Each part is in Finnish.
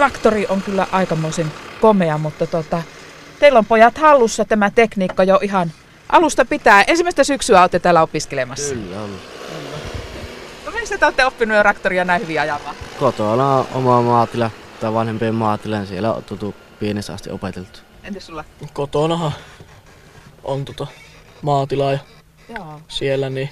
traktori on kyllä aikamoisen komea, mutta tota, teillä on pojat hallussa tämä tekniikka jo ihan alusta pitää. Ensimmäistä syksyä olette täällä opiskelemassa. Kyllä on. No mistä te olette oppinut jo traktoria näin hyvin ajamaan? Kotona on oma maatila tai vanhempien maatila, niin siellä on tutu pienessä asti opeteltu. Entäs sulla? Kotonahan on tota maatila ja Joo. siellä niin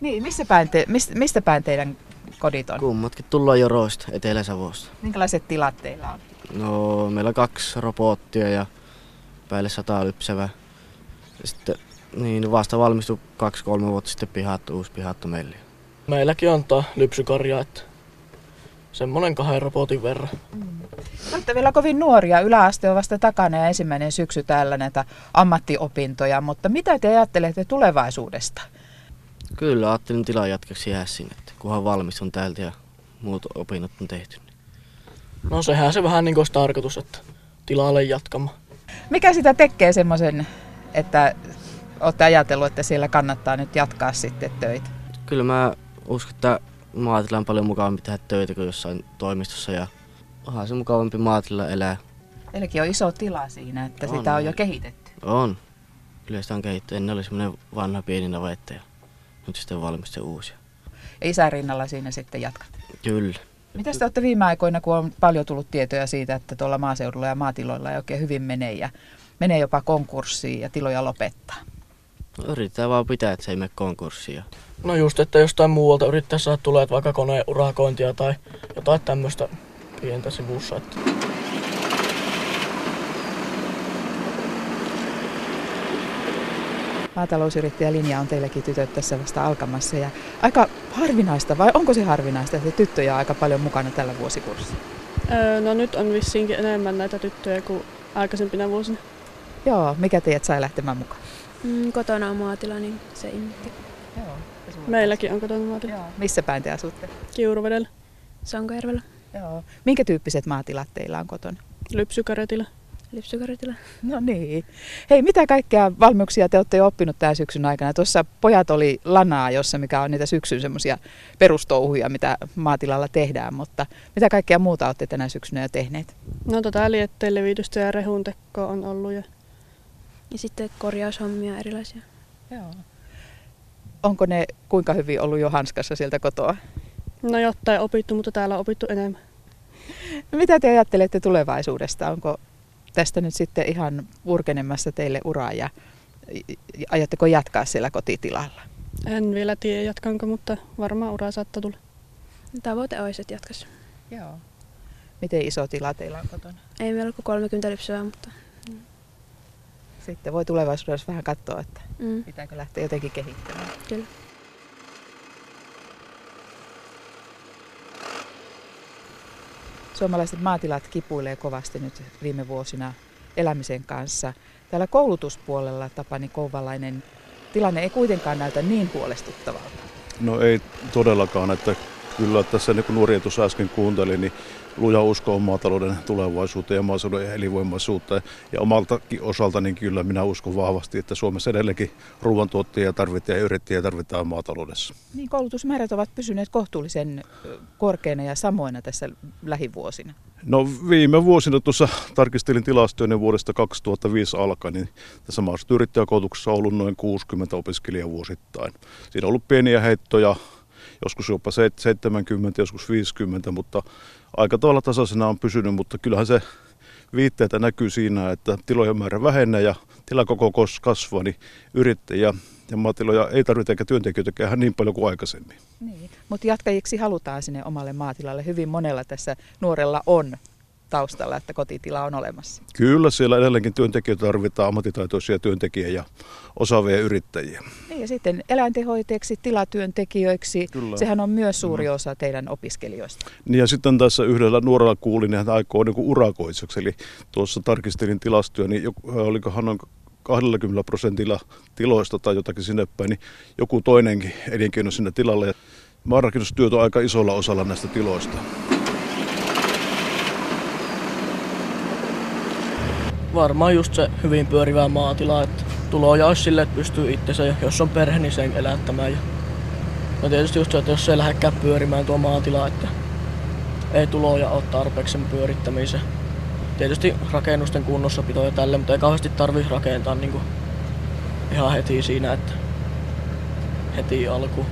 Niin, missä päin te, mistä, mistä päin teidän kodit on? Kummatkin tullaan Joroista, Etelä-Savosta. Minkälaiset tilat teillä on? No, meillä on kaksi robottia ja päälle sata lypsävää. Sitten niin vasta valmistui kaksi-kolme vuotta sitten pihattu, uusi pihattu meille. meilläkin on tää lypsykarja, että semmonen kahden robotin verran. Te olette vielä kovin nuoria, yläaste on vasta takana ja ensimmäinen syksy täällä näitä ammattiopintoja, mutta mitä te ajattelette tulevaisuudesta? Kyllä ajattelin tilan jatkaksi jää sinne, että kunhan valmistun täältä ja muut opinnot on tehty. niin No sehän se vähän niin olisi tarkoitus, että tilalle jatkamaan. Mikä sitä tekee semmoisen, että olette ajatellut, että siellä kannattaa nyt jatkaa sitten töitä? Kyllä mä uskon, että maatila on paljon mukavampi tehdä töitä kuin jossain toimistossa ja onhan se mukavampi maatila elää. Teilläkin on iso tila siinä, että On, sitä on jo on. kehitetty. On. Kyllä sitä on kehitetty. Ennen oli semmoinen vanha pieni navetta nyt sitten valmistui uusia. Ja isän rinnalla siinä sitten jatkat. Kyllä. Mitä te olette viime aikoina, kun on paljon tullut tietoja siitä, että tuolla maaseudulla ja maatiloilla ei oikein hyvin mene ja menee jopa konkurssiin ja tiloja lopettaa? No, yritetään vaan pitää, että se ei mene konkurssiin. ja No just, että jostain muualta yrittää saada tulee vaikka koneurakointia tai jotain tämmöistä pientä sivussa. Että Maatalousyrittäjälinja on teilläkin tytöt tässä vasta alkamassa ja aika harvinaista, vai onko se harvinaista, että tyttöjä on aika paljon mukana tällä vuosikurssilla? Öö, no nyt on vissiinkin enemmän näitä tyttöjä kuin aikaisempina vuosina. Joo, mikä teidät sai lähtemään mukaan? Mm, kotona on maatila, niin se intti. Joo. Meilläkin on kotona maatila. Joo. Missä päin te asutte? Kiuruvedellä, Sonkajärvellä, Joo. Minkä tyyppiset maatilat teillä on kotona? lypsykaretilla. Lipsykaritilla. No niin. Hei, mitä kaikkea valmiuksia te olette jo oppinut tämän syksyn aikana? Tuossa pojat oli lanaa, jossa mikä on niitä syksyn semmoisia perustouhuja, mitä maatilalla tehdään, mutta mitä kaikkea muuta olette tänä syksynä jo tehneet? No tota lietteen levitystä ja rehuntekkoa on ollut. Ja Ja sitten korjaushommia erilaisia. Joo. Onko ne kuinka hyvin ollut jo hanskassa sieltä kotoa? no jotain opittu, mutta täällä on opittu enemmän. Mitä te ajattelette tulevaisuudesta? Onko tästä nyt sitten ihan purkenemassa teille uraa ja ajatteko jatkaa siellä kotitilalla? En vielä tiedä jatkanko, mutta varmaan ura saattaa tulla. Tavoite olisi, että jatkaisi. Joo. Miten iso tila teillä on kotona? Ei meillä ole kuin 30 lypsyä, mutta Sitten voi tulevaisuudessa vähän katsoa, että mm, pitääkö lähteä jotenkin kehittämään. kyllä. Suomalaiset maatilat kipuilee kovasti nyt viime vuosina elämisen kanssa. Täällä koulutuspuolella Tapani Kouvalainen tilanne ei kuitenkaan näytä niin huolestuttavalta. No ei todellakaan, että kyllä tässä niin kuin nuoria tuossa äsken kuuntelin, niin luja usko on maatalouden tulevaisuuteen ja maaseudun elinvoimaisuuteen. Ja omaltakin osalta niin kyllä minä uskon vahvasti, että Suomessa edelleenkin ruoantuottajia tarvitaan ja yrittäjiä tarvitaan maataloudessa. Niin koulutusmäärät ovat pysyneet kohtuullisen korkeina ja samoina tässä lähivuosina. No viime vuosina tuossa tarkistelin tilastoja niin vuodesta 2005 alkaen, niin tässä maaseutuyrittäjäkoulutuksessa on ollut noin 60 opiskelijaa vuosittain. Siinä on ollut pieniä heittoja, joskus jopa se- 70, joskus 50, mutta aika tavalla tasaisena on pysynyt, mutta kyllähän se viitteitä näkyy siinä, että tilojen määrä vähenee ja tilakoko kasvaa, niin yrittäjiä ja maatiloja ei tarvitse eikä työntekijöitä ihan niin paljon kuin aikaisemmin. Niin. Mutta jatkajiksi halutaan sinne omalle maatilalle. Hyvin monella tässä nuorella on taustalla, että kotitila on olemassa. Kyllä siellä edelleenkin työntekijöitä tarvitaan, ammattitaitoisia työntekijöitä ja osaavia yrittäjiä. Niin ja sitten eläintenhoitajiksi, tilatyöntekijöiksi. Kyllä. Sehän on myös suuri osa teidän opiskelijoista. Niin ja sitten tässä yhdellä nuorella kuulin, että hän aikoo niin urakoitseksi. Eli tuossa tarkistelin tilastoja, niin olikohan noin 20 prosentilla tiloista tai jotakin sinne päin, niin joku toinenkin elinkeino sinne tilalle. Maanrakennustyöt on aika isolla osalla näistä tiloista. varmaan just se hyvin pyörivä maatila, että tuloja olisi sille, että pystyy itsensä ja jos on perhe, niin sen elättämään. Ja no tietysti just se, että jos se ei lähdekään pyörimään tuo maatila, että ei tuloja ole tarpeeksi pyörittämiseen. Tietysti rakennusten kunnossapito ja tälle, mutta ei kauheasti tarvi rakentaa niin kuin ihan heti siinä, että heti alkuun.